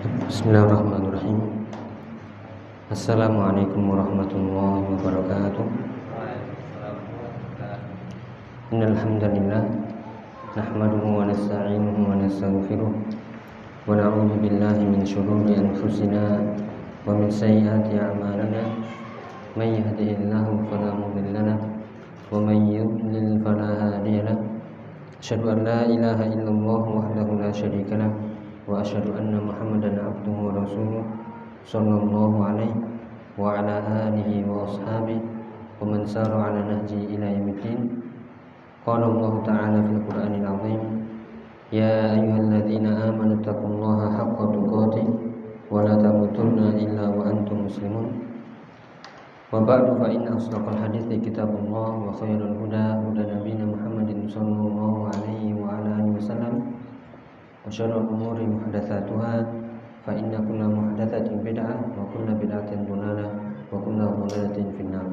Bismillahirrahmanirrahim Assalamualaikum warahmatullahi wabarakatuh Innalhamdulillah Nahmaduhu wa nasta'inuhu wa nasta'ufiruh Wa na'udhu billahi min syururi anfusina Wa min sayyati amalana Man yahdihillahu falamudillana Wa man yudlil falahadiyana Asyadu an la ilaha illallah wahdahu la sharika lah Muhammadan abduhu wa rasuluh sallallahu alaihi wa ala alihi wa ashabihi wa man sara ala nahji ila yaumiddin قال الله تعالى في القرآن العظيم يا أيها الذين آمنوا اتقوا الله حق تقاته ولا تموتن إلا وأنتم مسلمون. وبعد فإن أصدق الحديث كتاب الله وخير الهدى هدى نبينا محمد صلى الله عليه وعلى آله وسلم. وشر الأمور محدثاتها فإن كل محدثة بدعة وكل بدعة ضلالة وكل ضلالة في النار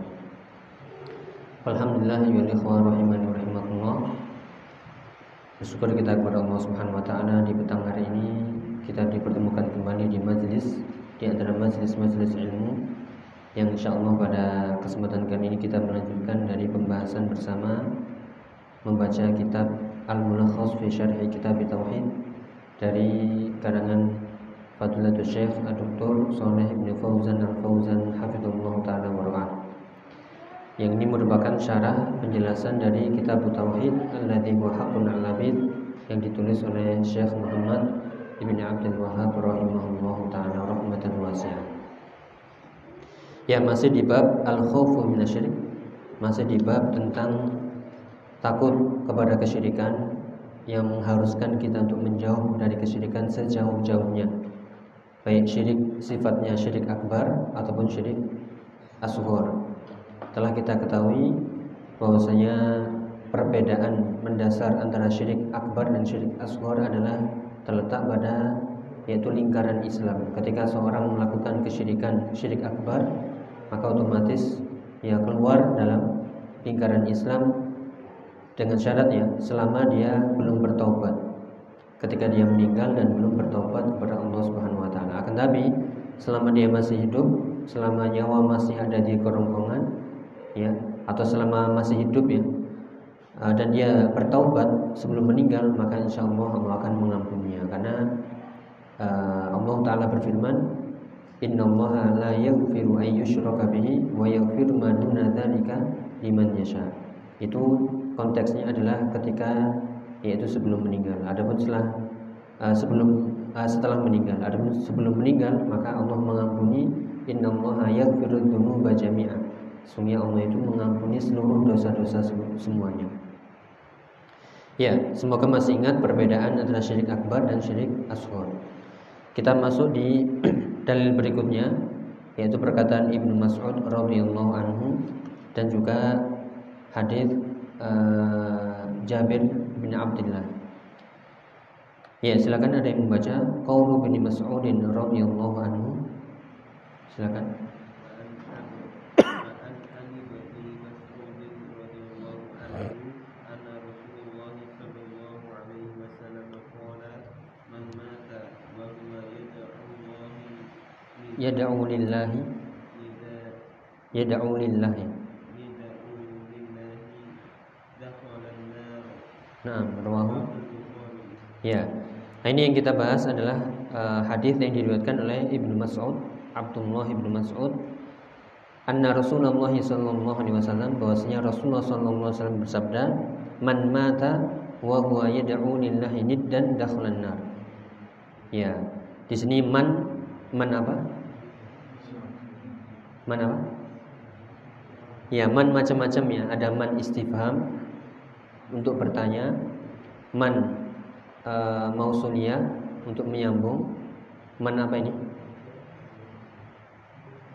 Alhamdulillah ya ikhwan rahimani rahimakumullah. Bersyukur kita kepada Allah Subhanahu wa taala di petang hari ini kita dipertemukan kembali di majelis di antara majelis-majelis ilmu yang insyaallah pada kesempatan kali ini kita melanjutkan dari pembahasan bersama membaca kitab Al-Mulakhas fi Syarhi Kitab Tauhid dari karangan Fadilatul Syekh Dr. Saleh bin Fauzan Al-Fauzan hafizallah taala wa yang ini merupakan syarah penjelasan dari kitab Tauhid Alladhi huwa haqqun al-abid yang ditulis oleh Syekh Muhammad Ibn Abdul Wahab rahimahullahu taala rahmatan wasi'ah. Ya masih di bab al-khaufu minasyirik. Masih di bab tentang takut kepada kesyirikan yang mengharuskan kita untuk menjauh dari kesyirikan sejauh-jauhnya. Baik syirik sifatnya syirik akbar ataupun syirik asghar telah kita ketahui bahwasanya perbedaan mendasar antara syirik akbar dan syirik asghar adalah terletak pada yaitu lingkaran Islam. Ketika seorang melakukan kesyirikan syirik akbar, maka otomatis ia keluar dalam lingkaran Islam dengan syarat ya selama dia belum bertobat. Ketika dia meninggal dan belum bertobat kepada Allah Subhanahu wa taala. Akan tapi selama dia masih hidup, selama nyawa masih ada di kerongkongan, ya atau selama masih hidup ya uh, dan dia bertaubat sebelum meninggal maka insya Allah Allah akan mengampuninya karena uh, Allah Taala berfirman Inna Allah la yaghfiru wa yaghfiru ma duna dzalika liman yasha. Itu konteksnya adalah ketika yaitu sebelum meninggal. Adapun setelah uh, sebelum uh, setelah meninggal, adapun sebelum meninggal maka Allah mengampuni Inna Allah yaghfiru dzunuba jami'a. Sungguh Allah itu mengampuni seluruh dosa-dosa semuanya. Ya, semoga masih ingat perbedaan antara syirik akbar dan syirik asghar. Kita masuk di dalil berikutnya yaitu perkataan Ibnu Mas'ud radhiyallahu anhu dan juga hadis uh, Jabir bin Abdullah. Ya, silakan ada yang membaca qaulu bin Mas'udin radhiyallahu anhu. Silakan. yad'u lillahi yad'u lillahi Nah, rawahu. Ya. Nah, ini yang kita bahas adalah uh, hadis yang diriwayatkan oleh Ibnu Mas'ud, Abdullah Ibnu Mas'ud anna Rasulullah sallallahu alaihi wasallam bahwasanya Rasulullah sallallahu alaihi wasallam bersabda, "Man mata wa huwa yad'u lillahi niddan dakhalan nar." Ya. Di sini man man apa? Man apa? Ya, man macam-macam ya. Ada man istifham untuk bertanya, man uh, mausulia untuk menyambung. Man apa ini?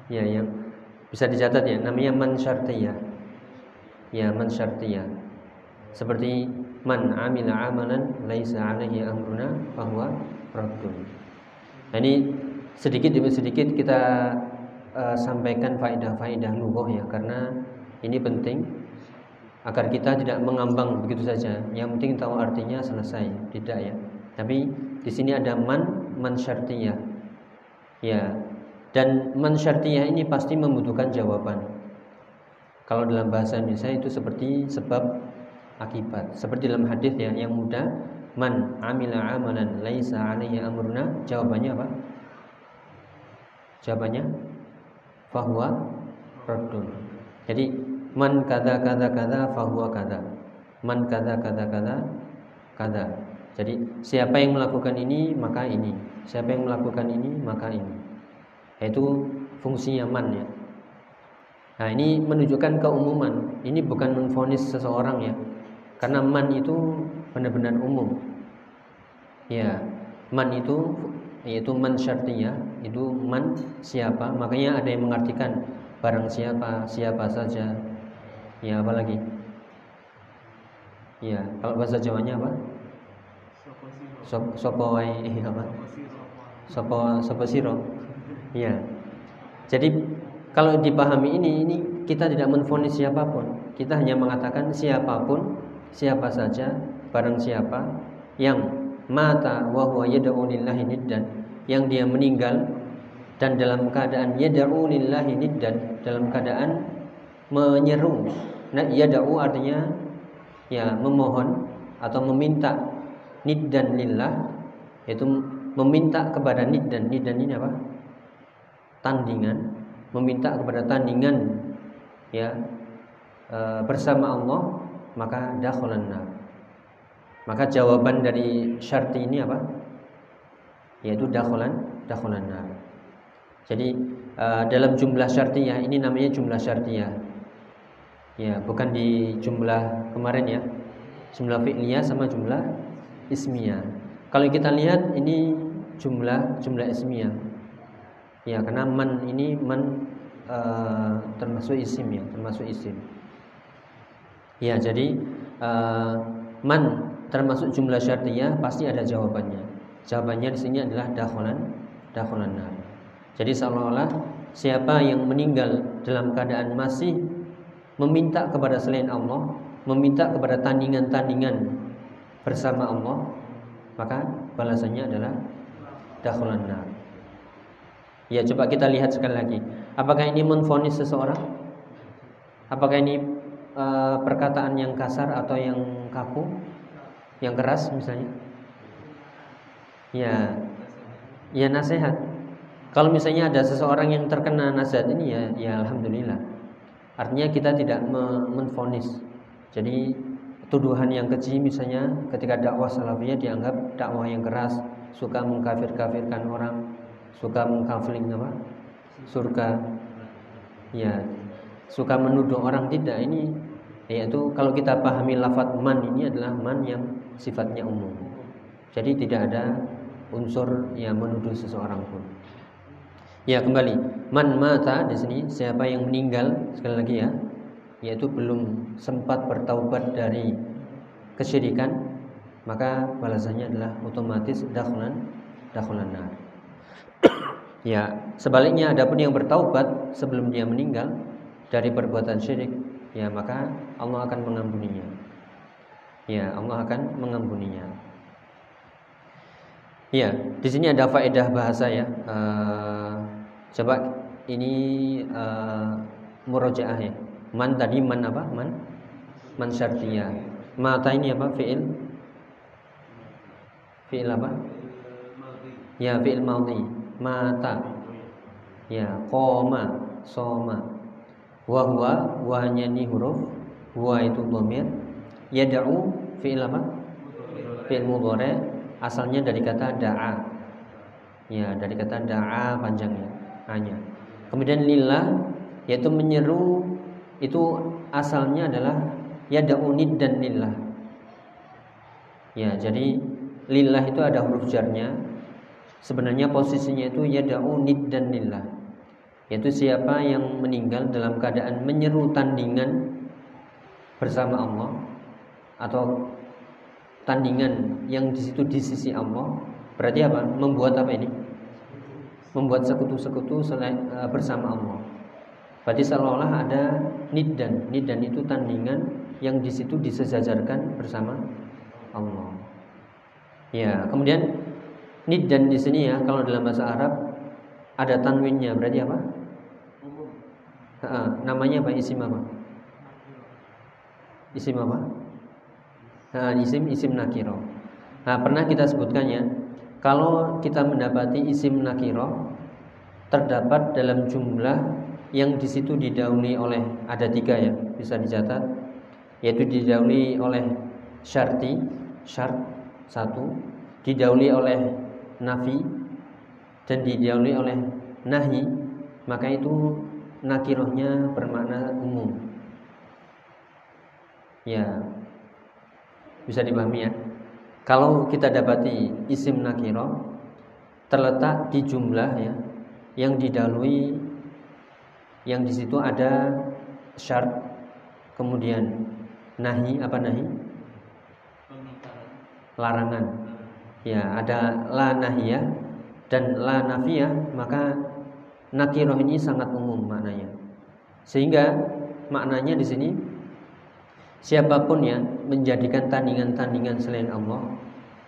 Ya, yang bisa dicatat ya. Namanya man syartiyah. Ya, man syartiyah. Seperti man amila amalan laisa alaihi amruna fahuwa raddun. Nah, ini sedikit demi sedikit kita uh, sampaikan faedah-faedah lughah ya karena ini penting agar kita tidak mengambang begitu saja. Yang penting tahu artinya selesai, tidak ya. Tapi di sini ada man man syartiyah. Ya. Dan man syartiyah ini pasti membutuhkan jawaban. Kalau dalam bahasa Indonesia itu seperti sebab akibat. Seperti dalam hadis ya yang mudah, man amila amalan laisa alaihi amruna, jawabannya apa? Jawabannya raddun. Jadi man kada kada kada fahuwa kada. Man kada kada kada kada. Jadi siapa yang melakukan ini maka ini. Siapa yang melakukan ini maka ini. Yaitu fungsinya man ya. Nah ini menunjukkan keumuman. Ini bukan menfonis seseorang ya. Karena man itu benar-benar umum. Ya, man itu yaitu man syartiyah itu man siapa makanya ada yang mengartikan barang siapa siapa saja ya apa lagi? Ya kalau bahasa Jawanya apa? Sopo wai apa? Sopo sopo siro ya jadi kalau dipahami ini, ini kita tidak menfonis siapa pun. Kita hanya mengatakan siapa pun, siapa saja, barang siapa yang mata wa huwa yad'u niddan, yang dia meninggal dan dalam keadaan yad'u lillahi niddan, dalam keadaan menyeru. Nah, yad'u artinya ya memohon atau meminta niddan lillah yaitu meminta kepada niddan. Niddan ini apa? Tandingan meminta kepada tandingan ya e, bersama Allah maka dakhalan nar. Maka jawaban dari syarti ini apa? Yaitu dakhalan nar. Jadi e, dalam jumlah syartiyah ini namanya jumlah syartiyah. Ya, bukan di jumlah kemarin ya. Jumlah fi'liyah sama jumlah ismiyah. Kalau kita lihat ini jumlah jumlah ismiyah Ya, karena man ini man uh, termasuk isim ya, termasuk isim. Ya, jadi uh, man termasuk jumlah syartiyah pasti ada jawabannya. Jawabannya di sini adalah dakholan dakholan. Jadi seolah-olah siapa yang meninggal dalam keadaan masih meminta kepada selain Allah, meminta kepada tandingan-tandingan bersama Allah, maka balasannya adalah dakholan nar. Ya coba kita lihat sekali lagi. Apakah ini menfonis seseorang? Apakah ini uh, perkataan yang kasar atau yang kaku? Yang keras misalnya? Ya, ya nasihat. Kalau misalnya ada seseorang yang terkena nasihat ini ya, ya alhamdulillah. Artinya kita tidak menfonis. Jadi tuduhan yang kecil misalnya ketika dakwah salafiyah dianggap dakwah yang keras, suka mengkafir-kafirkan orang, suka mengkafling apa? Surga. Ya suka menuduh orang tidak. Ini yaitu kalau kita pahami lafat man ini adalah man yang sifatnya umum. Jadi tidak ada unsur yang menuduh seseorang pun ya kembali man mata di sini siapa yang meninggal sekali lagi ya yaitu belum sempat bertaubat dari kesyirikan maka balasannya adalah otomatis dakhlan dakhlan nar Ya, sebaliknya adapun yang bertaubat sebelum dia meninggal dari perbuatan syirik, ya maka Allah akan mengampuninya. Ya, Allah akan mengampuninya. Ya, di sini ada faedah bahasa ya. Uh, coba ini uh, murojaah ya. Man tadi man apa? Man? Man syartiyah. Mata ini apa? Fi'il? Fi'il apa? Ya, fi'il madhi. Mata ya koma soma. Wahwa wahnya ini huruf. Wa itu dhamir. Yad'u fi'il apa? Fi'il mudhari. Asalnya dari kata da'a. Ya dari kata da'a panjangnya hanya kemudian lillah yaitu menyeru itu asalnya adalah yad'u dan lillah ya jadi lillah itu ada huruf jarnya Sebenarnya posisinya itu yada'u dan lillah. Yaitu siapa yang meninggal dalam keadaan menyeru tandingan bersama Allah atau tandingan yang di situ di sisi Allah. Berarti apa? Membuat apa ini? Membuat sekutu-sekutu selain uh, bersama Allah. Berarti seolah-olah ada niddan. Niddan itu tandingan yang di situ disejajarkan bersama Allah. Ya, kemudian Niddan di sini ya kalau dalam bahasa Arab ada tanwinnya berarti apa? Ha, namanya apa? Isim apa? Isim apa? Nah, isim isim nakiro. Nah, pernah kita sebutkan ya, kalau kita mendapati isim nakiro terdapat dalam jumlah yang di situ didahului oleh ada tiga ya, bisa dicatat, yaitu didahului oleh syarti, syart satu, didahului oleh nafi dan didahului oleh nahi, maka itu nakirohnya bermakna umum. Ya, bisa dipahami ya. Kalau kita dapati isim nakiro terletak di jumlah ya yang didalui yang di situ ada syarat kemudian nahi apa nahi? Larangan. Ya ada la nahiyah dan la nafiyah maka nakiroh ini sangat umum maknanya. Sehingga maknanya di sini siapa pun ya menjadikan tandingan-tandingan selain Allah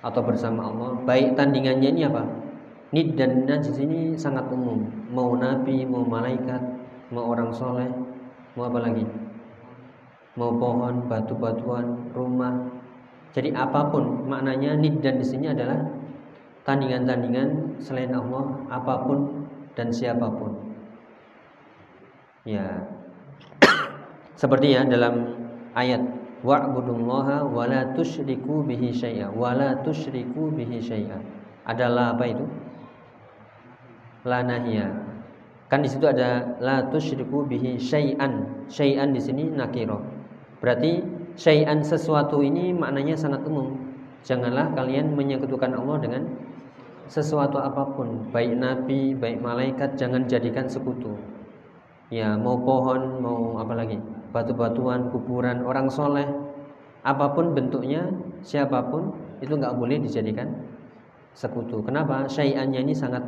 atau bersama Allah baik tandingannya ini apa? Nid dan najis ini sangat umum. Mau nabi mau malaikat mau orang soleh mau apa lagi? Mau pohon batu-batuan rumah. Jadi apa pun maknanya nid dan di sini adalah tandingan-tandingan selain Allah apa pun dan siapa pun. Ya. Seperti ya dalam ayat wa'budullaha wa la tusyriku bihi syai'a wa la tusyriku bihi syai'a adalah apa itu la nahiyah. Kan di situ ada la tusyriku bihi syai'an. Syai'an di sini nakiro. Berarti syai'an sesuatu ini maknanya sangat umum. Janganlah kalian menyekutukan Allah dengan sesuatu apa pun, baik nabi, baik malaikat jangan jadikan sekutu. Ya, mau pohon, mau apa lagi? Batu-batuan, kuburan, orang soleh, apa pun bentuknya, siapa pun itu nggak boleh dijadikan sekutu. Kenapa? Syai'annya ini sangat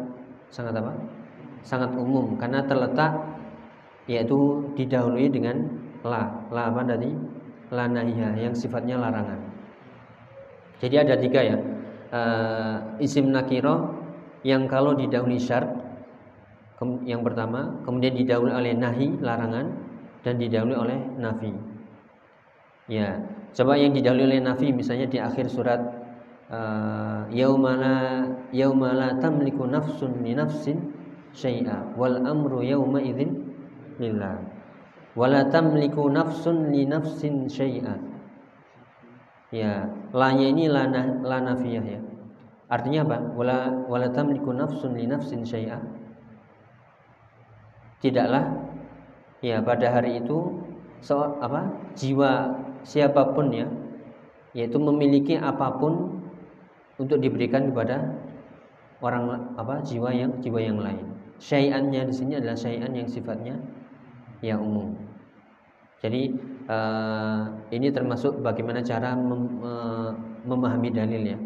sangat apa? Sangat umum karena terletak yaitu didahului dengan la. La apa tadi? La yang sifatnya larangan. Jadi ada tiga ya. Uh, isim nakiro yang kalau didahului syarat yang pertama, kemudian didahului oleh nahi larangan dan didahului oleh nafi. Ya, coba yang didahului oleh nafi misalnya di akhir surat uh, yaumala yaumala tamliku nafsun li nafsin syai'a wal amru yauma idzin lillah wala tamliku nafsun li nafsin syai'a. Ya lanya ini lana lanafiyah ya. Artinya apa? Wala wala tamliku nafsun li nafsin syai'a. Tidaklah ya pada hari itu so, apa jiwa siapa pun ya yaitu memiliki apa pun untuk diberikan kepada orang apa jiwa yang jiwa yang lain. Syai'annya di sini adalah syai'an yang sifatnya yang umum. Jadi uh, ini termasuk bagaimana cara mem, uh, memahami dalil ya.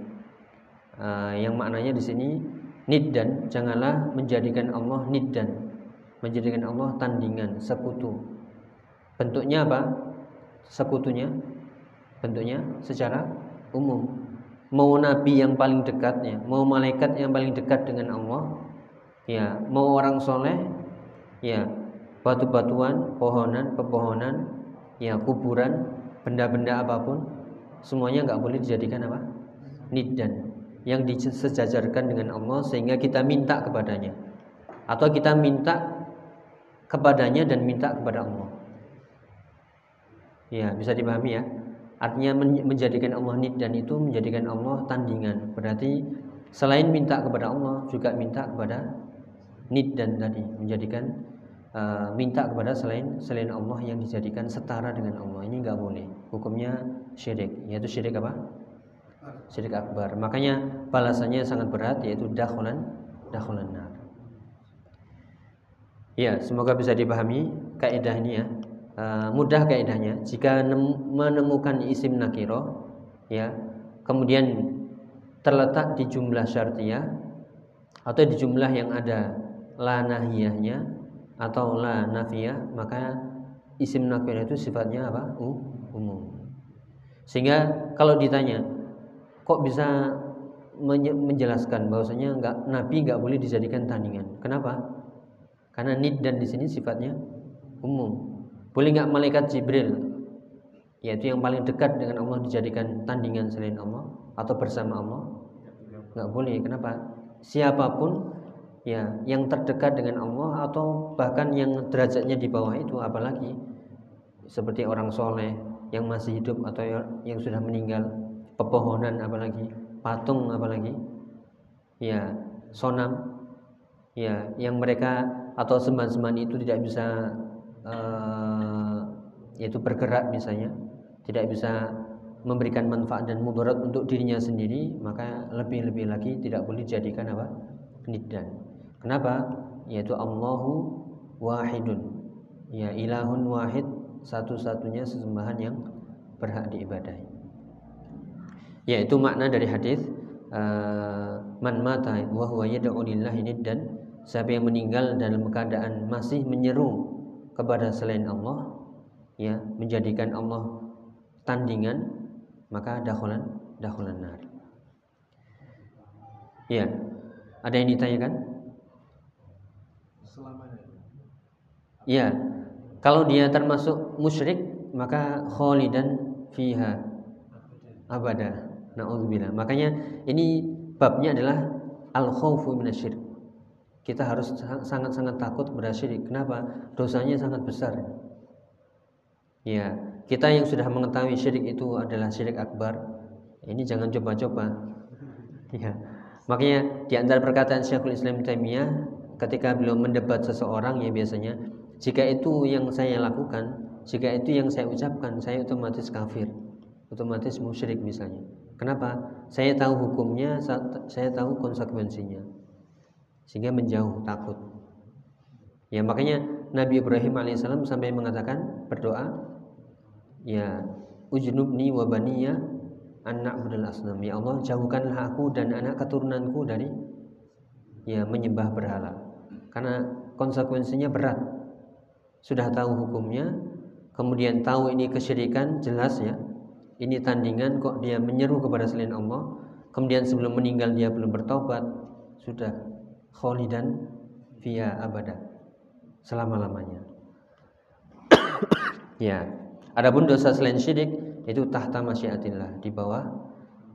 Uh, yang maknanya di sini niddan janganlah menjadikan Allah niddan menjadikan Allah tandingan sekutu. Bentuknya apa? Sekutunya? Bentuknya secara umum. Mau nabi yang paling dekatnya, mau malaikat yang paling dekat dengan Allah, ya, mau orang soleh, ya, batu-batuan, pohonan, pepohonan, ya, kuburan, benda-benda apa pun, semuanya nggak boleh dijadikan apa? Nidan. Yang disejajarkan dengan Allah sehingga kita minta kepadanya. Atau kita minta kepadanya dan minta kepada Allah. Ya, bisa dipahami ya. Artinya menjadikan Allah nid dan itu menjadikan Allah tandingan. Berarti selain minta kepada Allah juga minta kepada nid dan tadi menjadikan uh, minta kepada selain selain Allah yang dijadikan setara dengan Allah. Ini nggak boleh. Hukumnya syirik. Yaitu syirik apa? Syirik akbar. Makanya balasannya sangat berat yaitu dakhulan dakhulan nar. Ya, semoga bisa dipahami kaidah ini ya. Eh, mudah kaidahnya jika menemukan isim nakiro ya kemudian terletak di jumlah syartiyah atau di jumlah yang ada la nahiyahnya atau la nafiyah maka isim nakiro itu sifatnya apa umum sehingga kalau ditanya kok bisa menjelaskan bahwasanya enggak nabi enggak boleh dijadikan tandingan. Kenapa? Karena nid dan di sini sifatnya umum. Boleh enggak malaikat Jibril yaitu yang paling dekat dengan Allah dijadikan tandingan selain Allah atau bersama Allah? Enggak boleh. Kenapa? Siapa pun ya yang terdekat dengan Allah atau bahkan yang derajatnya di bawah itu apalagi seperti orang soleh yang masih hidup atau yang sudah meninggal pepohonan apalagi patung apalagi ya sonam ya yang mereka atau sembahan-sembahan itu tidak bisa uh, yaitu bergerak misalnya tidak bisa memberikan manfaat dan mudarat untuk dirinya sendiri maka lebih-lebih lagi tidak boleh dijadikan apa? Nidan kenapa? Yaitu Allahu wahidun. Ya ilahun wahid satu-satunya sesembahan yang berhak diibadahi. Yaitu makna dari hadis uh, man mata wa huwa yad'u lillahi niddan siapa yang meninggal dalam keadaan masih menyeru kepada selain Allah ya menjadikan Allah tandingan maka dakhulan dakhulan nar. Ya. Ada yang ditanyakan? Selamanya. Ya, kalau dia termasuk musyrik maka khalidan fiha abada. Nauzubillah. Makanya ini babnya adalah al khaufu minasyirik. Kita harus sangat-sangat takut kepada syirik. Kenapa? Dosanya sangat besar. Ya, kita yang sudah mengetahui syirik itu adalah syirik akbar, ini jangan coba-coba. Ya. Makanya di antara perkataan Syekhul Islam Taimiyah ketika beliau mendebat seseorang ya biasanya jika itu yang saya lakukan, jika itu yang saya ucapkan, saya otomatis kafir, otomatis musyrik misalnya. Kenapa? Saya tahu hukumnya, saya tahu konsekuensinya. Sehingga menjauh takut. Ya makanya Nabi Ibrahim alaihissalam sampai mengatakan berdoa, ya ujnubni wa baniya anak budal asnam. Ya Allah, jauhkanlah aku dan anak keturunanku dari ya menyembah berhala. Karena konsekuensinya berat sudah tahu hukumnya, kemudian tahu ini kesyirikan jelas ya. Ini tandingan kok dia menyeru kepada selain Allah, kemudian sebelum meninggal dia belum bertobat, sudah kholidan via abada selama-lamanya. ya. Adapun dosa selain syirik itu tahta masyiatillah di bawah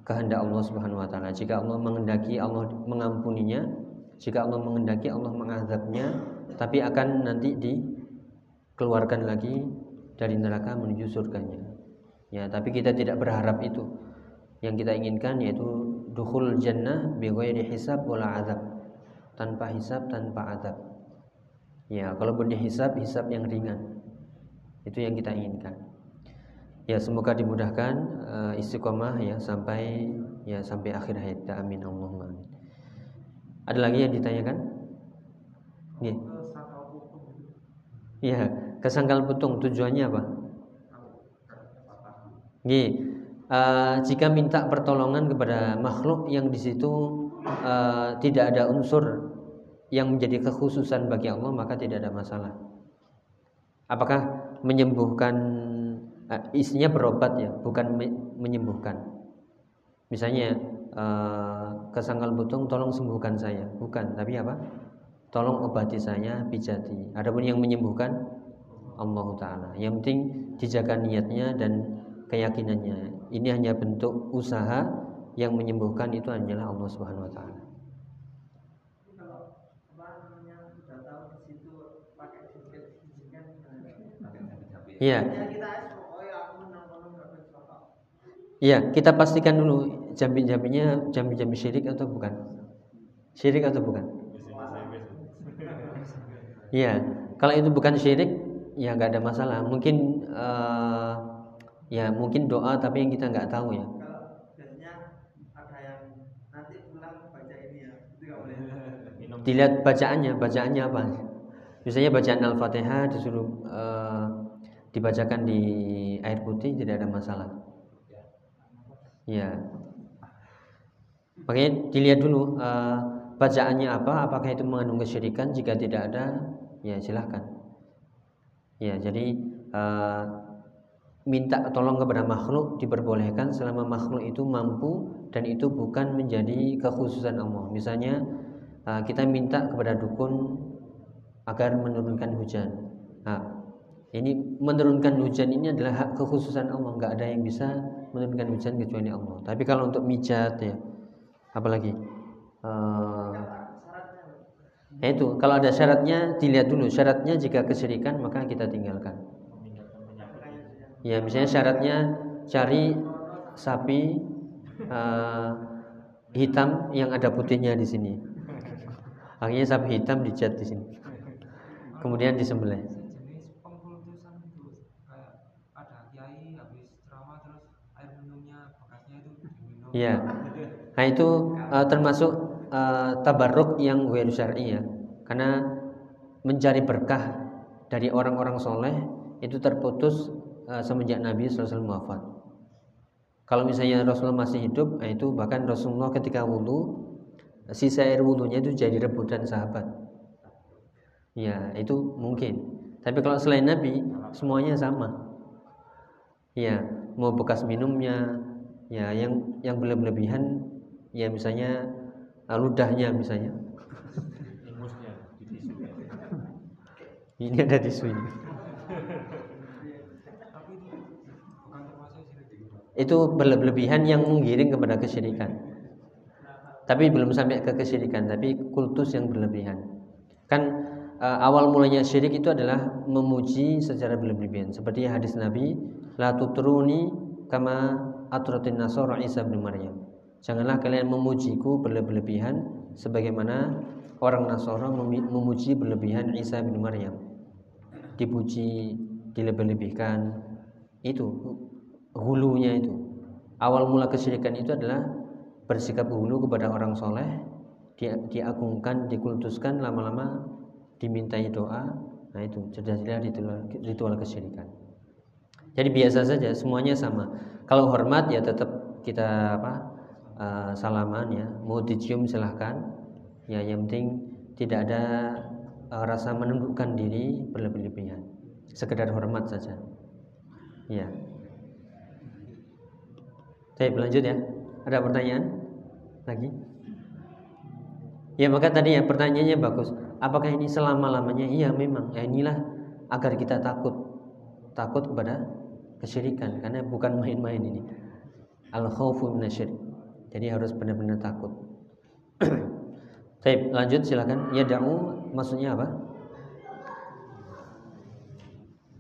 kehendak Allah Subhanahu wa taala. Jika Allah mengendaki Allah mengampuninya, jika Allah mengendaki Allah mengazabnya, tapi akan nanti di keluarkan lagi dari neraka menuju surganya. Ya, tapi kita tidak berharap itu. Yang kita inginkan yaitu dukhul jannah bi ghairi hisab wala azab. Tanpa hisab, tanpa azab. Ya, kalaupun dihisab, hisab yang ringan. Itu yang kita inginkan. Ya, semoga dimudahkan uh, istiqomah ya sampai ya sampai akhir hayat. Amin Allahumma amin. Ada lagi yang ditanyakan? Iya. Iya. Kesangkal putung tujuannya apa? Gini, uh, jika minta pertolongan kepada makhluk yang di situ uh, tidak ada unsur yang menjadi kekhususan bagi Allah maka tidak ada masalah. Apakah menyembuhkan uh, isinya berobat ya, bukan me menyembuhkan. Misalnya uh, kesangkal putung tolong sembuhkan saya, bukan, tapi apa? Tolong obati saya, pijati. Adapun yang menyembuhkan Allah Ta'ala Yang penting dijaga niatnya dan keyakinannya Ini hanya bentuk usaha yang menyembuhkan itu hanyalah Allah Subhanahu Wa Ta'ala Iya. Iya, kita pastikan dulu jambi-jambinya jambi-jambi syirik atau bukan? Syirik atau bukan? Iya, kalau itu bukan syirik, ya nggak ada masalah mungkin uh, ya mungkin doa tapi yang kita nggak tahu ya dilihat bacaannya bacaannya apa? Misalnya bacaan al-fatihah disuruh uh, dibacakan di air putih tidak ada masalah. Ya. Makanya dilihat dulu uh, bacaannya apa apakah itu mengandung kesyirikan jika tidak ada ya silahkan. Ya, jadi uh, minta tolong kepada makhluk diperbolehkan selama makhluk itu mampu dan itu bukan menjadi kekhususan Allah. Misalnya uh, kita minta kepada dukun agar menurunkan hujan. Nah, ini menurunkan hujan ini adalah hak kekhususan Allah. Nggak ada yang bisa menurunkan hujan kecuali Allah. Tapi kalau untuk mijat ya, apalagi uh, ya itu kalau ada syaratnya dilihat dulu. Syaratnya jika kesyirikan maka kita tinggalkan. Ya, misalnya syaratnya cari sapi uh, hitam yang ada putihnya di sini. Akhirnya sapi hitam dicat di sini. Kemudian disembelih. Ya. Nah itu uh, termasuk uh, tabarruk yang ghairu syar'i ya. Karena mencari berkah dari orang-orang soleh itu terputus uh, semenjak Nabi SAW wafat. Kalau misalnya Rasulullah masih hidup, nah itu bahkan Rasulullah ketika wudhu, sisa air wudhunya itu jadi rebutan sahabat. Ya, itu mungkin. Tapi kalau selain Nabi, semuanya sama. Ya, mau bekas minumnya, ya yang yang berlebihan, ya misalnya uh, ludahnya misalnya. Ini ada tisu ini. itu berlebihan yang menggiring kepada kesyirikan. Tapi belum sampai ke kesyirikan, tapi kultus yang berlebihan. Kan uh, awal mulanya syirik itu adalah memuji secara berlebihan. Seperti hadis Nabi, la tutruni kama atratin nasara Isa bin Maryam. Janganlah kalian memujiku berlebihan sebagaimana orang Nasara memuji berlebihan Isa bin Maryam. Dipuji, dilebih-lebihkan. Itu hulunya itu. Awal mula kesyirikan itu adalah bersikap hulu kepada orang soleh, dia diagungkan, dikultuskan, lama-lama dimintai doa. Nah itu jelas-jelas ritual, ritual kesyirikan. Jadi biasa saja, semuanya sama. Kalau hormat ya tetap kita apa uh, salaman ya, mau dicium silahkan. Ya yang penting tidak ada uh, rasa menundukkan diri berlebih-lebihan. Sekedar hormat saja. Ya. Saya lanjut ya. Ada pertanyaan lagi? Ya maka tadi ya pertanyaannya bagus. Apakah ini selama lamanya? Iya memang. Ya inilah agar kita takut takut kepada kesyirikan karena bukan main-main ini. Al khawfu minasyirik. Jadi harus benar-benar takut. Baik, lanjut silakan. Ya da'u maksudnya apa?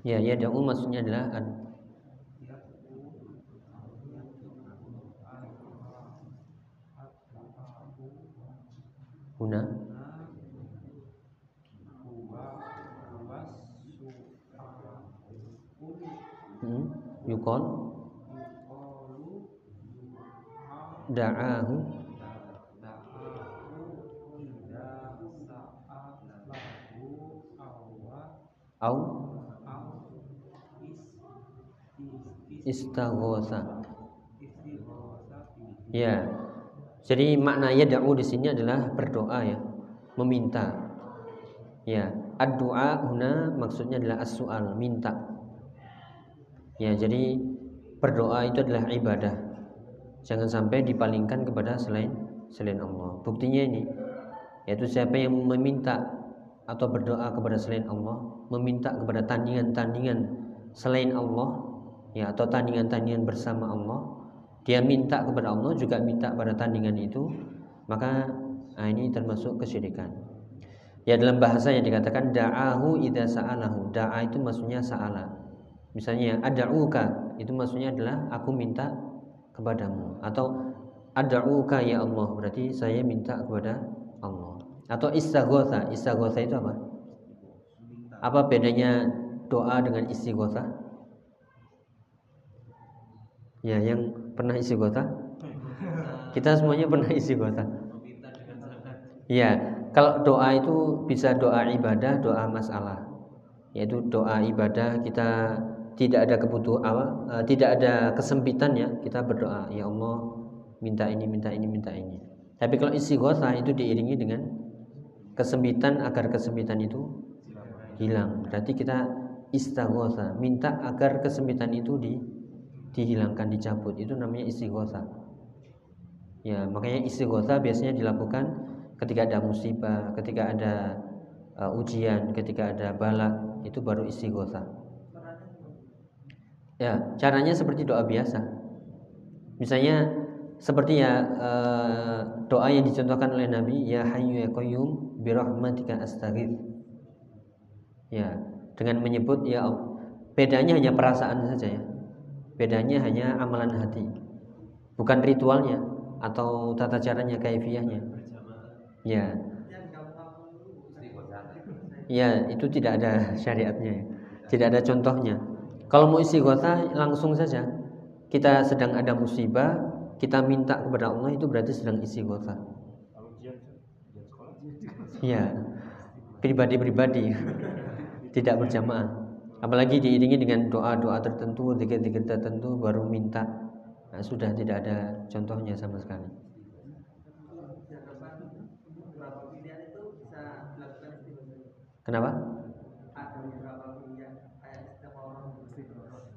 Ya, ya da'u maksudnya adalah huna hmm. yukol da'ahu? Au? Istaghosa ya jadi makna yad'u di sini adalah berdoa ya, meminta. Ya, ad-du'a huna maksudnya adalah as-su'al, minta. Ya, jadi berdoa itu adalah ibadah. Jangan sampai dipalingkan kepada selain selain Allah. Buktinya ini yaitu siapa yang meminta atau berdoa kepada selain Allah, meminta kepada tandingan-tandingan selain Allah, ya atau tandingan-tandingan bersama Allah, dia minta kepada Allah juga minta pada tandingan itu maka nah ini termasuk kesyirikan. Ya dalam bahasa yang dikatakan da'ahu idza sa'alahu. Da'a itu maksudnya sa'ala. Misalnya ad'uka itu maksudnya adalah aku minta kepadamu. Atau ad'uka ya Allah. Berarti saya minta kepada Allah. Atau istaghotha istaghotha itu apa? Apa bedanya doa dengan istighotha ya yang Pernah isi kota? Kita semuanya pernah isi kota. Iya, kalau doa itu bisa doa ibadah, doa masalah. Yaitu doa ibadah kita tidak ada kebutuhan uh, tidak ada kesempitan ya, kita berdoa, ya Allah, minta ini, minta ini, minta ini. Tapi kalau isi kota itu diiringi dengan kesempitan agar kesempitan itu hilang. Berarti kita istaghosa, minta agar kesempitan itu di dihilangkan, dicabut. Itu namanya istighosa. Ya, makanya istighosa biasanya dilakukan ketika ada musibah, ketika ada uh, ujian, ketika ada balak, itu baru istighosa. Ya, caranya seperti doa biasa. Misalnya seperti ya uh, doa yang dicontohkan oleh Nabi, ya Hayyu ya Qayyum bi rahmatika astaghith. Ya, dengan menyebut ya bedanya hanya perasaan saja ya. Bedanya hanya amalan hati. Bukan ritualnya atau tata caranya kaifiahnya. Ya. Ya, itu tidak ada syariatnya. Tidak ada contohnya. Kalau mau istighotha langsung saja. Kita sedang ada musibah, kita minta kepada Allah itu berarti sedang istighotha. Iya. Pribadi-pribadi. Tidak berjamaah. Apalagi diiringi dengan doa-doa tertentu, zikir-zikir tertentu baru minta. Nah, sudah tidak ada contohnya sama sekali. Kenapa?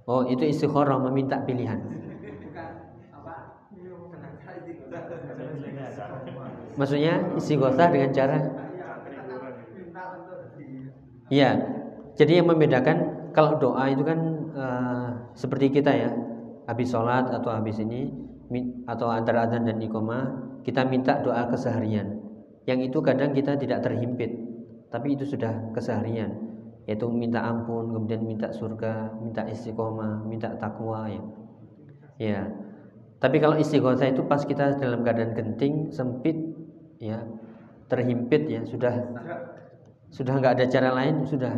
Oh, itu istikharah meminta pilihan. Maksudnya istighosa dengan cara Iya. Jadi yang membedakan kalau doa itu kan uh, seperti kita ya, habis sholat atau habis ini atau antara adzan dan iqomah kita minta doa keseharian. Yang itu kadang kita tidak terhimpit, tapi itu sudah keseharian yaitu minta ampun, kemudian minta surga, minta istiqomah, minta takwa ya. Ya. Tapi kalau istighosah itu pas kita dalam keadaan genting, sempit, ya, terhimpit ya, sudah sudah nggak ada cara lain, sudah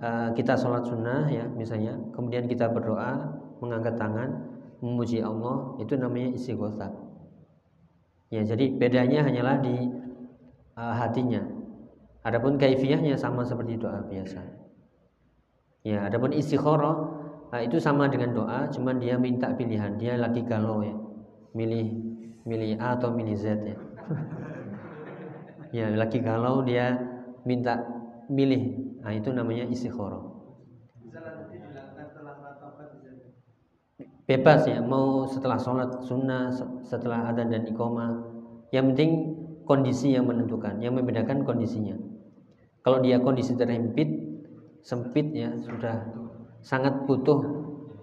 uh, kita sholat sunnah ya, misalnya, kemudian kita berdoa, mengangkat tangan, memuji Allah, itu namanya istighosah. Ya, jadi bedanya hanyalah di uh, hatinya. Adapun kaifiyahnya sama seperti doa biasa. Ya, adapun istikharah nah itu sama dengan doa, cuman dia minta pilihan. Dia lagi galau ya. Milih milih A atau milih Z ya. ya, lagi galau dia minta milih. Nah, itu namanya istikharah. Bebas ya, mau setelah sholat sunnah, setelah ada dan iqomah. Yang penting kondisi yang menentukan, yang membedakan kondisinya. Kalau dia kondisi terhimpit, sempit ya, sudah sangat butuh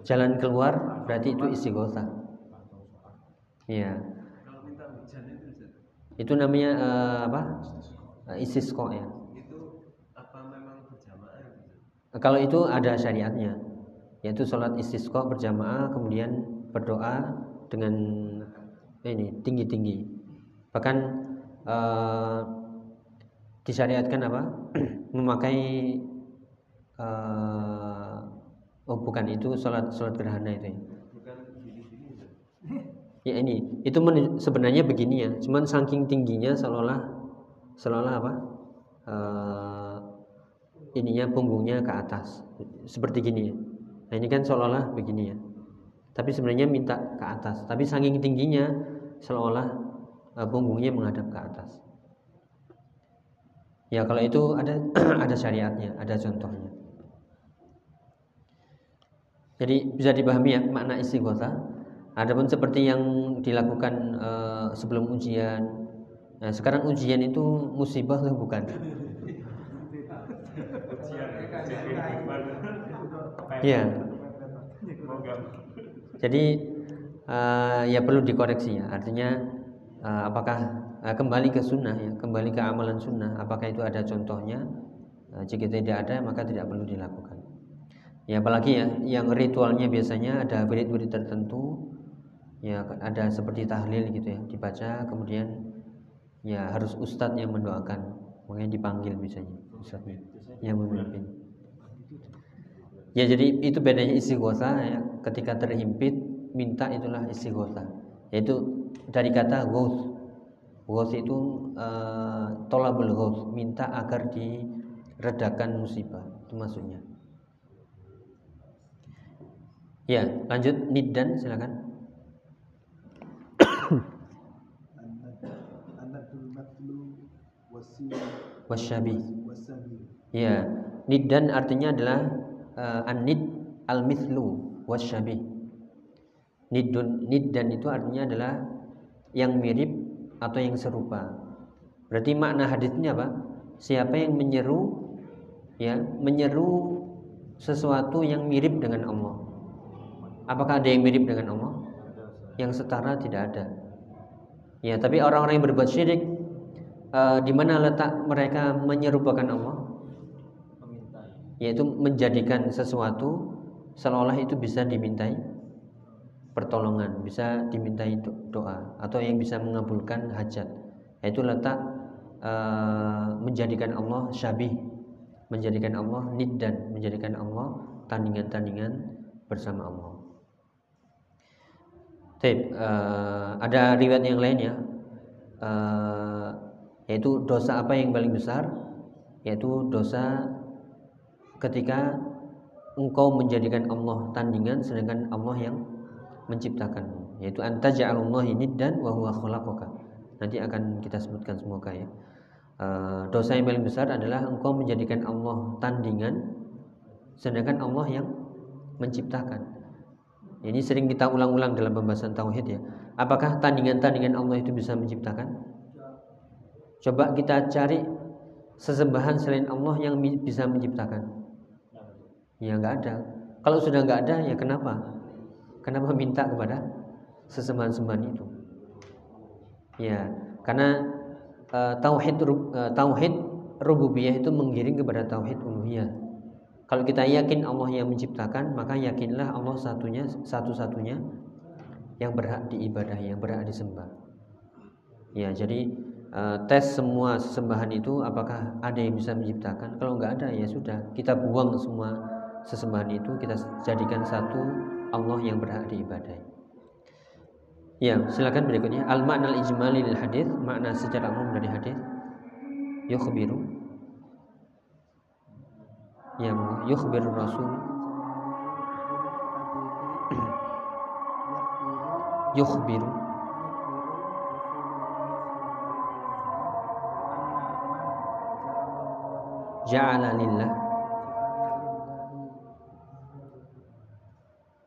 jalan keluar, berarti itu istighosah. Iya. Itu namanya uh, apa? Uh, istisqa ya. Kalau itu ada syariatnya, yaitu sholat istisqa berjamaah, kemudian berdoa dengan ini tinggi-tinggi. Bahkan uh, disyariatkan apa memakai uh, oh bukan itu sholat sholat gerhana itu ya. ya ini itu sebenarnya begini ya cuman saking tingginya seolah seolah apa uh, ininya punggungnya ke atas seperti gini ya nah ini kan seolah-olah begini ya tapi sebenarnya minta ke atas tapi saking tingginya seolah uh, punggungnya menghadap ke atas Ya kalau itu ada ada syariatnya, ada contohnya. Jadi bisa dipahami ya makna istighotha. Adapun seperti yang dilakukan uh, sebelum ujian. Nah, sekarang ujian itu musibah atau bukan? Iya. Jadi uh, ya perlu dikoreksi ya. Artinya uh, apakah uh, kembali ke sunnah ya, kembali ke amalan sunnah. Apakah itu ada contohnya? Uh, jika tidak ada, maka tidak perlu dilakukan. Ya apalagi ya, yang ritualnya biasanya ada wirid-wirid tertentu, ya ada seperti tahlil gitu ya, dibaca, kemudian ya harus ustadz yang mendoakan, makanya dipanggil misalnya ustadznya yang memimpin. Ya jadi itu bedanya istighosa ya, ketika terhimpit minta itulah istighosa, yaitu dari kata ghost Ghaus itu uh, tolabul ghaus, minta agar diredakan musibah. Itu maksudnya. Ya, lanjut niddan silakan. Wasyabi. Ya, niddan artinya adalah uh, an-nid al-mithlu wasyabih. Nidun niddan itu artinya adalah yang mirip atau yang serupa. Berarti makna hadisnya apa? Siapa yang menyeru ya, menyeru sesuatu yang mirip dengan Allah. Apakah ada yang mirip dengan Allah? Yang setara tidak ada. Ya, tapi orang-orang yang berbuat syirik uh, di mana letak mereka menyerupakan Allah? Yaitu menjadikan sesuatu seolah-olah itu bisa dimintai pertolongan, bisa dimintai doa atau yang bisa mengabulkan hajat. Yaitu letak uh, menjadikan Allah syabih, menjadikan Allah niddan, menjadikan Allah tandingan-tandingan bersama Allah. Tip, uh, eh, ada riwayat yang lain ya, uh, yaitu dosa apa yang paling besar? Yaitu dosa ketika engkau menjadikan Allah tandingan sedangkan Allah yang menciptakan yaitu anta ja'alullahi niddan wa huwa khalaqaka nanti akan kita sebutkan semoga ya uh, dosa yang paling besar adalah engkau menjadikan Allah tandingan sedangkan Allah yang menciptakan ini sering kita ulang-ulang dalam pembahasan tauhid ya. Apakah tandingan-tandingan Allah itu bisa menciptakan? Coba kita cari sesembahan selain Allah yang bisa menciptakan. Ya nggak ada. Kalau sudah nggak ada, ya kenapa? Kenapa minta kepada sesembahan-sembahan itu? Ya, karena uh, tauhid uh, tauhid rububiyah itu menggiring kepada tauhid uluhiyah. Kalau kita yakin Allah yang menciptakan, maka yakinlah Allah satunya satu-satunya yang berhak diibadahi, yang berhak disembah. Ya, jadi uh, tes semua sesembahan itu apakah ada yang bisa menciptakan? Kalau nggak ada ya sudah, kita buang semua sesembahan itu, kita jadikan satu Allah yang berhak diibadahi. Ya, silakan berikutnya. Al makna al ijmali lil hadis, makna secara umum dari hadis. Yukhbiru yang yukhbir Rasul yukhbiru ja'ala lillah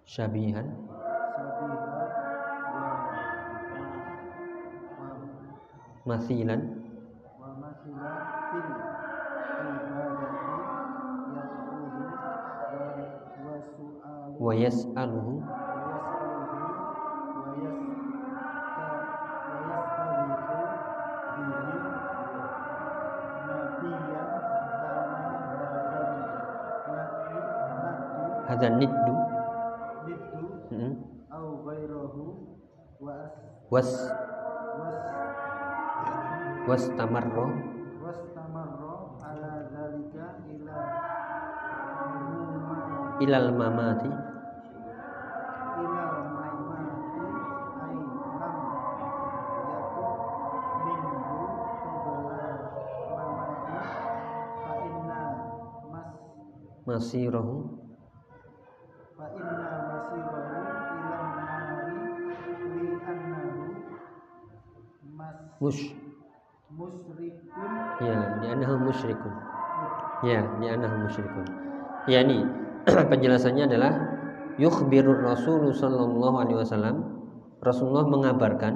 syabihan. Masilan. Wa yas'aluhu was. Was tamarro. Was tamarro ala zalika ila ilal mamati. Masirahu fa mas mus musyrikun ya di annahu musyrikun ya di annahu musyrikun ya ini penjelasannya adalah yukhbirur rasul sallallahu alaihi wasallam Rasulullah mengabarkan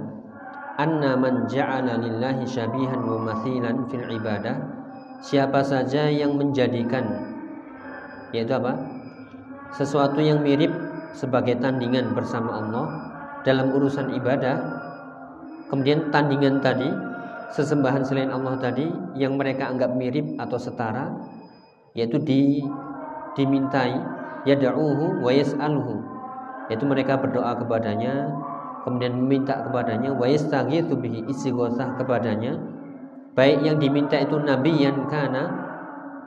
anna man ja'ala lillahi syabihan wa mathilan fil ibadah siapa saja yang menjadikan yaitu apa? Sesuatu yang mirip sebagai tandingan bersama Allah dalam urusan ibadah. Kemudian tandingan tadi, sesembahan selain Allah tadi yang mereka anggap mirip atau setara yaitu di dimintai yad'uhu wa yas'aluhu yaitu mereka berdoa kepadanya kemudian meminta kepadanya wa yastaghitsu bihi istighosah kepadanya baik yang diminta itu nabi yang kana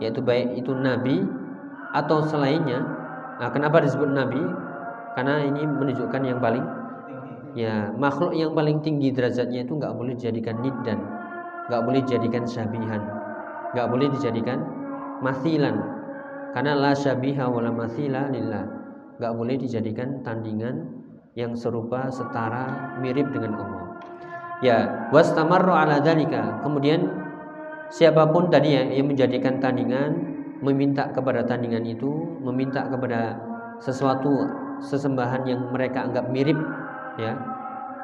yaitu baik itu nabi atau selainnya. Nah, kenapa disebut nabi? Karena ini menunjukkan yang paling ya makhluk yang paling tinggi derajatnya itu nggak boleh dijadikan niddan, nggak boleh dijadikan syabihan, nggak boleh dijadikan mathilan. Karena la syabiha wala mathila lillah. Nggak boleh dijadikan tandingan yang serupa setara mirip dengan Allah. Ya, wastamarru ala dzalika. Kemudian siapa pun tadi ya yang menjadikan tandingan meminta kepada tandingan itu, meminta kepada sesuatu sesembahan yang mereka anggap mirip, ya.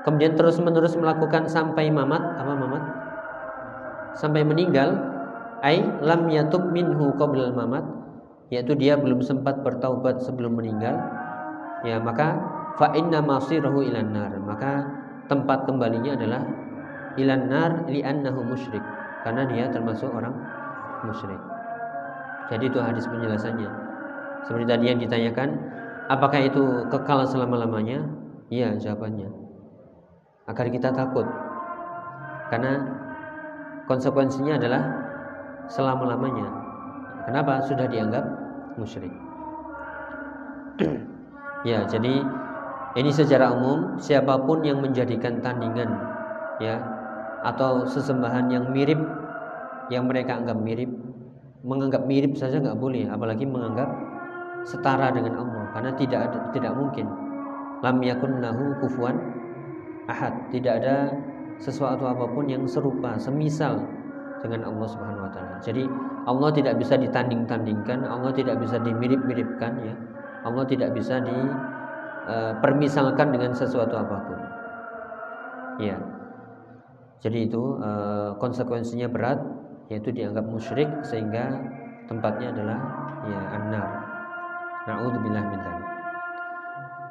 Kemudian terus-menerus melakukan sampai mamat, apa mamat? Sampai meninggal, ai lam yatub minhu qabla mamat, yaitu dia belum sempat bertaubat sebelum meninggal. Ya, maka fa inna masirahu ilan nar. Maka tempat kembalinya adalah ilan nar li'annahu musyrik karena dia termasuk orang musyrik. Jadi itu hadis penjelasannya. Seperti tadi yang ditanyakan, apakah itu kekal selama-lamanya? Iya, jawabannya. Agar kita takut. Karena konsekuensinya adalah selama-lamanya. Kenapa? Sudah dianggap musyrik. ya, jadi ini secara umum siapa pun yang menjadikan tandingan ya atau sesembahan yang mirip yang mereka anggap mirip menganggap mirip saja nggak boleh apalagi menganggap setara dengan Allah karena tidak ada, tidak mungkin lam yakun nahu kufuan ahad tidak ada sesuatu apa pun yang serupa semisal dengan Allah Subhanahu wa taala. Jadi Allah tidak bisa ditanding-tandingkan, Allah tidak bisa dimirip-miripkan ya. Allah tidak bisa dipermisalkan e, dengan sesuatu apa pun. Ya. Jadi itu e, konsekuensinya berat yaitu dianggap musyrik sehingga tempatnya adalah ya an-nar. Nauzubillah min dzalik.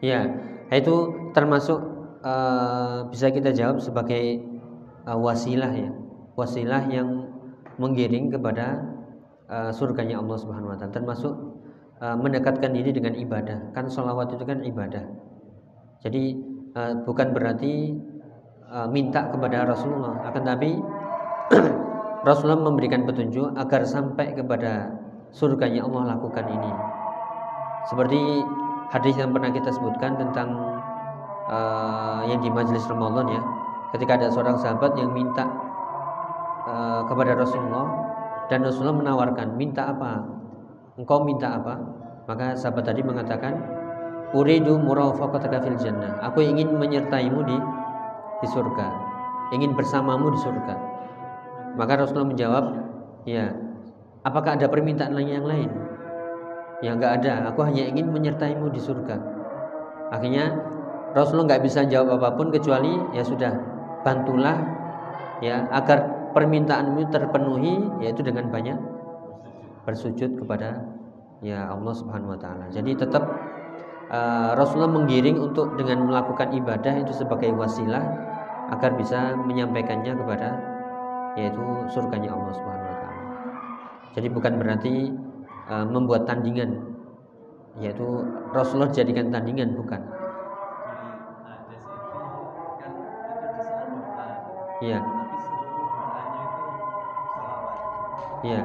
Ya, itu termasuk uh, bisa kita jawab sebagai uh, wasilah ya, wasilah yang menggiring kepada uh, surganya Allah Subhanahu Wa Taala. Termasuk uh, mendekatkan diri dengan ibadah. Kan sholawat itu kan ibadah. Jadi uh, bukan berarti uh, minta kepada Rasulullah akan tapi Rasulullah memberikan petunjuk agar sampai kepada surganya Allah lakukan ini seperti hadis yang pernah kita sebutkan tentang uh, yang di majelis Ramadan ya. Ketika ada seorang sahabat yang minta uh, kepada Rasulullah dan Rasulullah menawarkan minta apa? Engkau minta apa? Maka sahabat tadi mengatakan uridu murafaqataka fil jannah. Aku ingin menyertaimu di di surga, ingin bersamamu di surga. Maka Rasulullah menjawab, ya, apakah ada permintaan lain yang lain? Ya nggak ada, aku hanya ingin menyertaimu di surga. Akhirnya Rasulullah nggak bisa jawab apa pun kecuali ya sudah bantulah ya agar permintaanmu terpenuhi yaitu dengan banyak bersujud kepada ya Allah Subhanahu wa taala. Jadi tetap uh, Rasulullah menggiring untuk dengan melakukan ibadah itu sebagai wasilah agar bisa menyampaikannya kepada yaitu surganya Allah Subhanahu wa taala. Jadi bukan berarti uh, membuat tandingan yaitu Rasulullah jadikan tandingan bukan. Iya. Iya.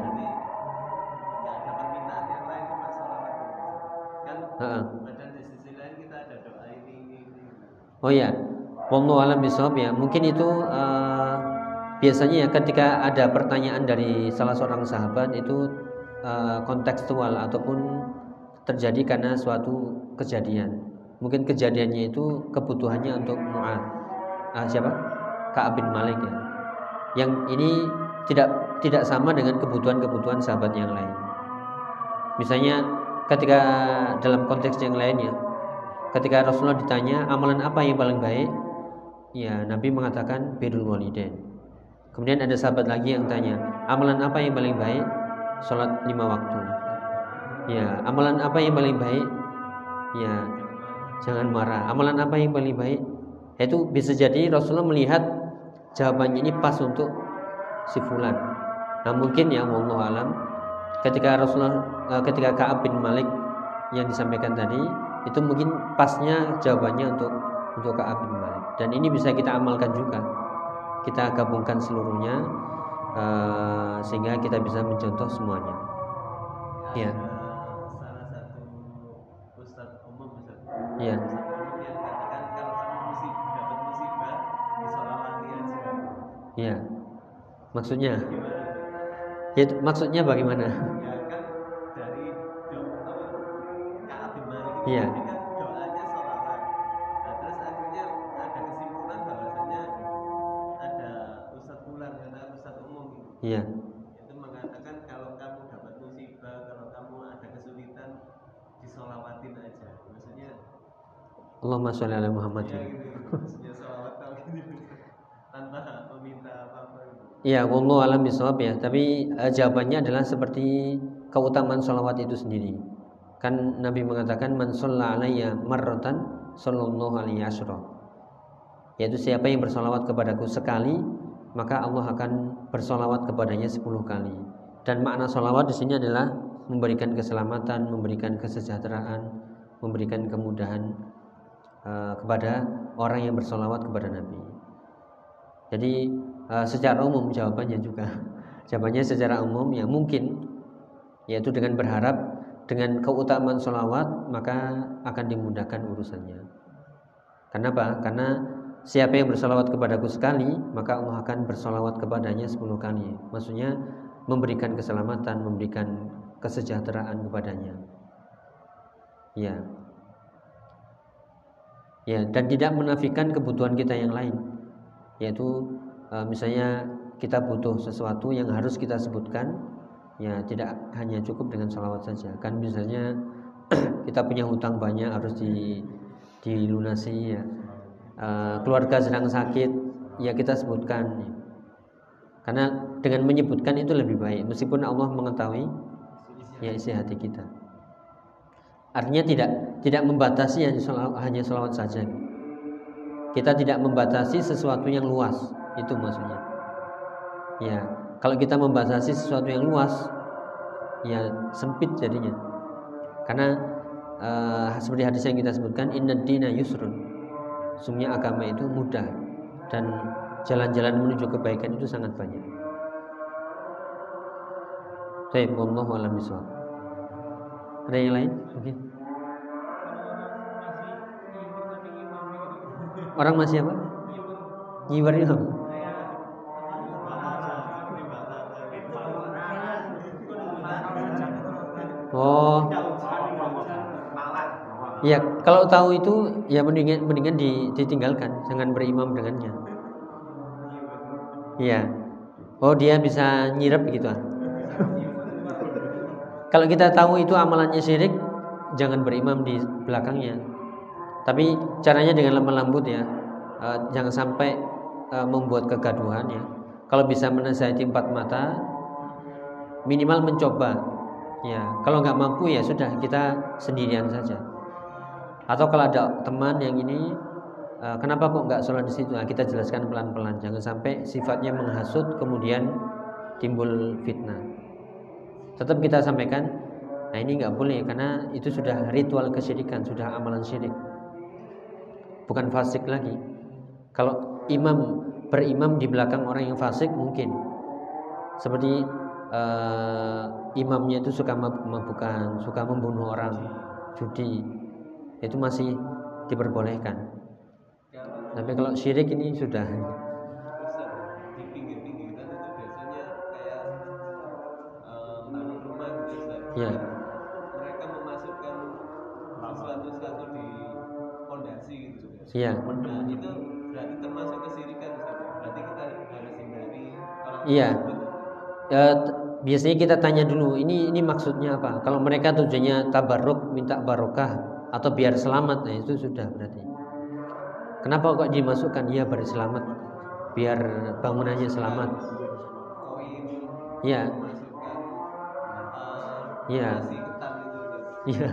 Oh ya, Wallahu alam bisawab ya. Mungkin itu uh, biasanya ya ketika ada pertanyaan dari salah seorang sahabat itu uh, kontekstual ataupun terjadi karena suatu kejadian. Mungkin kejadiannya itu kebutuhannya untuk Mu'ad. Uh, siapa? Ka'ab bin Malik ya. Yang ini tidak tidak sama dengan kebutuhan-kebutuhan sahabat yang lain. Misalnya ketika dalam konteks yang lain ya, ketika Rasulullah ditanya amalan apa yang paling baik, Ya, Nabi mengatakan birrul walidain. Kemudian ada sahabat lagi yang tanya, amalan apa yang paling baik? Salat lima waktu. Ya, amalan apa yang paling baik? Ya, jangan marah. Amalan apa yang paling baik? Itu bisa jadi Rasulullah melihat jawabannya ini pas untuk si fulan. Nah, mungkin ya wallahu alam ketika Rasulullah eh, ketika Ka'ab bin Malik yang disampaikan tadi itu mungkin pasnya jawabannya untuk untuk Ka'ab bin Malik. Dan ini bisa kita amalkan juga. Kita gabungkan seluruhnya uh, sehingga kita bisa mencontoh semuanya. Ya. Salah satu ustadz umum. Ya. Musibah, disolawati aja. Ya. Maksudnya? Ya, maksudnya bagaimana? Ya kan dari Iya. Sholli ala Muhammad. ya gitu. Maksudnya solawat tahu gitu. Tanpa meminta apa-apa gitu. Ya, wallahu alam bisawab ya. Tapi eh, jawabannya adalah seperti keutamaan sholawat itu sendiri. Kan Nabi mengatakan man shalla alayya marratan sallallahu alaihi asyra. Yaitu siapa yang bersolawat kepadaku sekali, maka Allah akan bersolawat kepadanya sepuluh kali. Dan makna solawat di sini adalah memberikan keselamatan, memberikan kesejahteraan, memberikan kemudahan eh, kepada orang yang bersolawat kepada Nabi. Jadi eh, secara umum jawabannya juga jawabannya secara umum ya mungkin yaitu dengan berharap dengan keutamaan sholawat maka akan dimudahkan urusannya. Kenapa? Karena siapa yang bersolawat kepadaku sekali maka Allah akan bersolawat kepadanya 10 kali. Maksudnya memberikan keselamatan, memberikan kesejahteraan kepadanya. Ya. Ya, dan tidak menafikan kebutuhan kita yang lain. Yaitu e, misalnya kita butuh sesuatu yang harus kita sebutkan ya tidak hanya cukup dengan sholawat saja. Kan misalnya kita punya hutang banyak harus di dilunasi ya. E, keluarga sedang sakit ya kita sebutkan. Karena dengan menyebutkan itu lebih baik meskipun Allah mengetahui ya isi hati kita artinya tidak tidak membatasi hanya sholawat saja. Kita tidak membatasi sesuatu yang luas itu maksudnya. Ya kalau kita membatasi sesuatu yang luas ya sempit jadinya. Karena uh, seperti hadis yang kita sebutkan inna dina yusrun. Sungguhnya agama itu mudah dan jalan-jalan menuju kebaikan itu sangat banyak. Baik, wallahu a'lam bishawab. Ada yang lain? Oke. Orang masih apa? Nyibar imam. Oh. Ya, kalau tahu itu ya mendingan mendingan di- ditinggalkan, jangan berimam dengannya. Iya. Oh, dia bisa nyirap gitu ah. Kalau kita tahu itu amalannya syirik, jangan berimam di belakangnya. Tapi caranya dengan lemah lembut ya, Eh, jangan sampai eh, membuat kegaduhan ya. Kalau bisa menasihati empat mata, minimal mencoba. Ya, kalau nggak mampu ya sudah kita sendirian saja. Atau kalau ada teman yang ini, eh, kenapa kok nggak sholat di situ? Nah, kita jelaskan pelan-pelan, jangan sampai sifatnya menghasut kemudian timbul fitnah. Tetap kita sampaikan, nah ini nggak boleh karena itu sudah ritual kesyirikan, sudah amalan syirik, bukan fasik lagi. Kalau imam berimam di belakang orang yang fasik mungkin seperti eh, imamnya itu suka mabuk-mabukan, suka membunuh orang, judi, itu masih diperbolehkan. Tapi kalau syirik ini sudah ya Mereka memasukkan sesuatu-sesuatu di pondasi gitu. Iya. Nah, itu berarti termasuk kesirikan. Berarti kita harus hindari kalau Iya. Ya, biasanya kita tanya dulu ini ini maksudnya apa? Kalau mereka tujuannya tabarruk minta barokah atau biar selamat nah itu sudah berarti. Kenapa kok dimasukkan? Iya biar selamat. Biar bangunannya selamat. Koin iya Iya. nasi ketan itu Ustaz. iya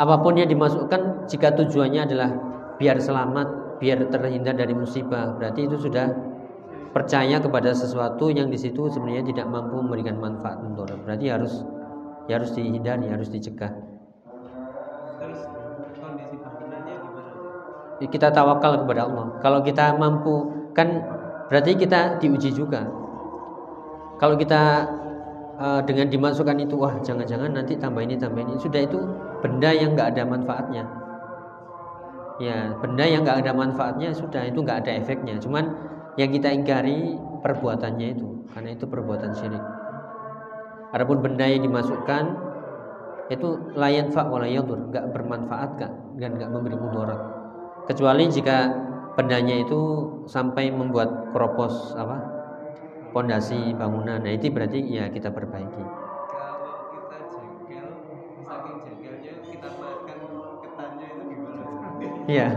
apa pun yang dimasukkan jika tujuannya adalah biar selamat biar terhindar dari musibah berarti itu sudah percaya kepada sesuatu yang di situ sebenarnya tidak mampu memberikan manfaat untuk orang. berarti harus ya harus dihindari harus dicegah Terus kondisi bangunannya gimana? Ustaz? kita tawakal kepada Allah. Kalau kita mampu kan berarti kita diuji juga. Kalau kita uh, dengan dimasukkan itu wah jangan-jangan nanti tambah ini tambah ini sudah itu benda yang nggak ada manfaatnya. Ya benda yang nggak ada manfaatnya sudah itu nggak ada efeknya. Cuman yang kita ingkari perbuatannya itu karena itu perbuatan syirik. Adapun benda yang dimasukkan itu layan fa wala yadur, enggak bermanfaat gak, dan enggak memberi mudarat. Kecuali jika bendanya itu sampai membuat keropos apa? Pondasi bangunan. Nah, itu berarti ya kita perbaiki. Kalau kita jengkel, saking jengkelnya kita makan ketannya itu gimana? Iya.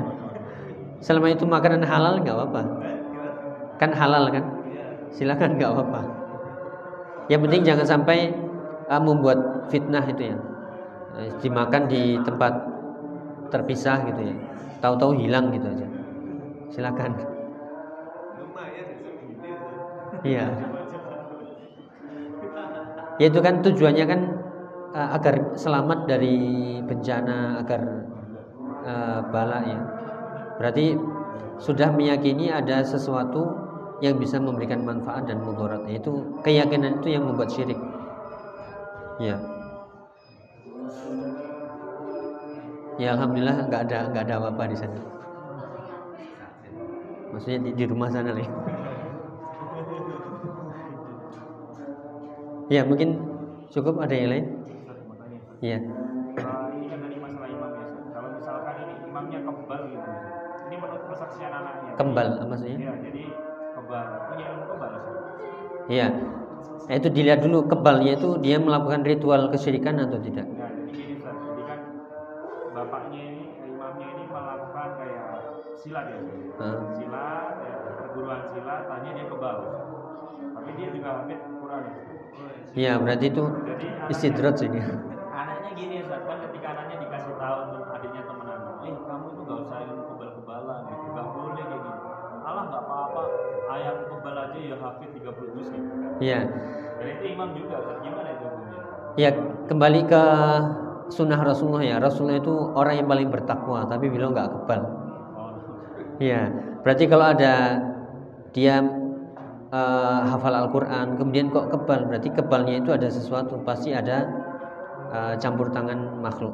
Selama itu makanan halal nggak apa-apa. Kan halal kan? Silakan nggak apa-apa. Yang penting jangan sampai uh, membuat fitnah itu ya. Uh, dimakan di tempat terpisah gitu ya. Tahu-tahu hilang gitu aja. Silakan. Iya. Ya itu kan tujuannya kan uh, agar selamat dari bencana, agar uh, bala ya. Berarti sudah meyakini ada sesuatu yang bisa memberikan manfaat dan mudarat. Itu keyakinan itu yang membuat syirik. Ya. Ya alhamdulillah nggak ada nggak ada apa-apa di sana. Maksudnya di, di rumah sana nih. Ya mungkin cukup ada yang lain. Iya. Uh, ini kan tadi masalah imam ya. Kalau misalkan ini imamnya kebal gitu. Ini menurut persaksian anaknya. Kembal apa maksudnya? Iya, jadi kebal. Punya ilmu kebal. Iya. Nah, itu dilihat dulu kebalnya itu dia melakukan ritual kesyirikan atau tidak. Nah, jadi gini Ustaz. Jadi kan bapaknya ini, eh, imamnya ini melakukan kayak silat ya. Hah? Silat, ya, perguruan silat, tanya dia kebal. Tapi dia juga ya. Iya, berarti itu istidrat ini. anaknya gini Ustaz, kan ketika anaknya dikasih tahu adiknya temen anak eh kamu itu gak usah ilmu kebal-kebalan gitu gak boleh kayak gitu alah gak apa-apa ayat kebal aja ya hafid 30 juz gitu Iya. dan itu imam juga Ustaz. gimana itu hukumnya Ya, kembali ke sunnah Rasulullah ya. Rasulullah itu orang yang paling bertakwa, tapi beliau nggak kebal. oh Iya. Berarti kalau ada dia eh, hafal Al-Quran, kemudian kok kebal, berarti kebalnya itu ada sesuatu, pasti ada eh, campur tangan makhluk,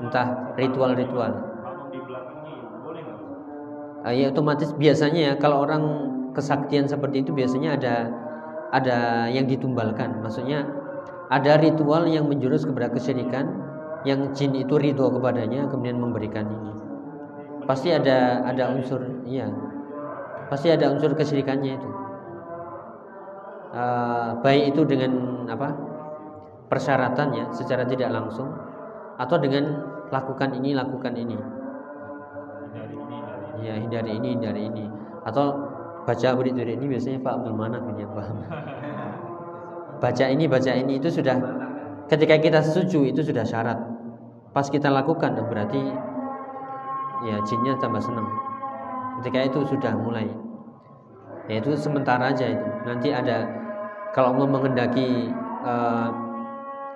entah ritual-ritual. Eh, ya otomatis biasanya ya kalau orang kesaktian seperti itu biasanya ada ada yang ditumbalkan. Maksudnya ada ritual yang menjurus kepada kesyirikan yang jin itu ridho kepadanya kemudian memberikan ini. Pasti ada ada unsur iya pasti ada unsur kesyirikannya itu Eh, baik itu dengan apa persyaratannya secara tidak langsung atau dengan lakukan ini lakukan ini dari ini dari Ya hindari ini, hindari ini. Atau baca berit ini biasanya Pak Abdul Manaf ini yang paham. Baca ini, baca ini itu sudah ketika kita setuju itu sudah syarat. Pas kita lakukan berarti ya jinnya tambah senang. Ketika itu sudah mulai. Ya itu sementara aja itu. Nanti ada kalau Allah menghendaki eh,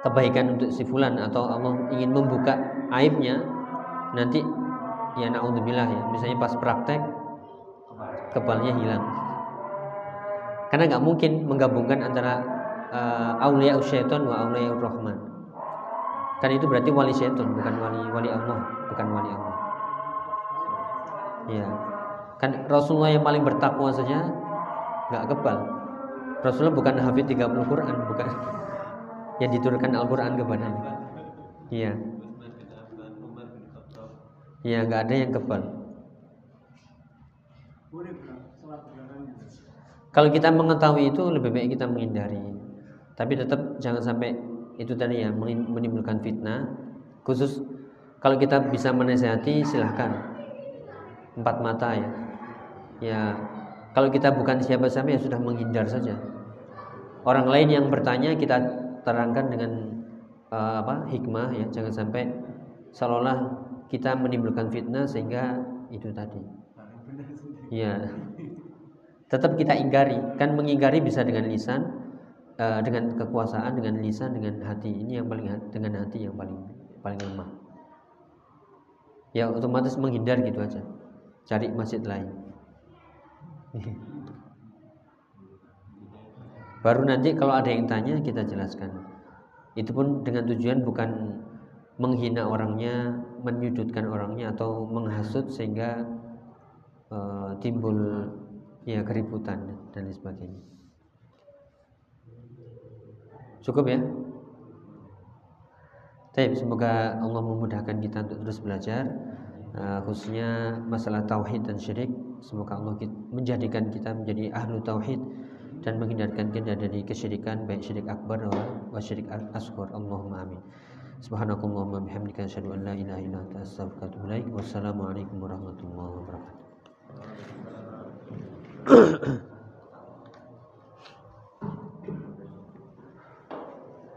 kebaikan untuk si fulan atau Allah ingin membuka aibnya nanti ya naudzubillah ya misalnya pas praktek kebalnya hilang karena nggak mungkin menggabungkan antara uh, aulia syaiton wa aulia rahman kan itu berarti wali syaiton bukan wali wali Allah bukan wali Allah ya kan Rasulullah yang paling bertakwa saja nggak kebal Rasulullah bukan hafid 30 Quran bukan yang diturunkan Al-Quran kepadanya iya Utsman bin Affan, Umar bin Khattab. ya nggak ada yang kebal Kalau kita mengetahui itu lebih baik kita menghindari. Tapi tetap jangan sampai itu tadi ya menimbulkan fitnah. Khusus kalau kita bisa menasehati silahkan empat mata ya. Ya kalau kita bukan siapa-siapa ya sudah menghindar saja. Orang lain yang bertanya kita terangkan dengan eh, apa hikmah ya. Jangan sampai seolah-olah kita menimbulkan fitnah sehingga itu tadi. Ya. Tetap kita ingkari. Kan mengingkari bisa dengan lisan eh, dengan kekuasaan dengan lisan dengan hati. Ini yang paling dengan hati yang paling paling lemah. Ya otomatis menghindar gitu aja. Cari masjid lain baru nanti kalau ada yang tanya kita jelaskan. Itu pun dengan tujuan bukan menghina orangnya menyudutkan orangnya atau menghasut sehingga uh, timbul ya keributan dan lain sebagainya. Cukup ya? Baik, semoga Allah memudahkan kita untuk terus belajar uh, khususnya masalah tauhid dan syirik. Semoga Allah menjadikan kita menjadi ahlu tauhid dan menghindarkan kita dari kesyirikan baik syirik akbar wa syirik asghar. Allahumma amin. Subhanakallahumma bihamdika asyhadu an la ilaha illa anta astaghfiruka wa atubu. Wassalamualaikum warahmatullahi wabarakatuh.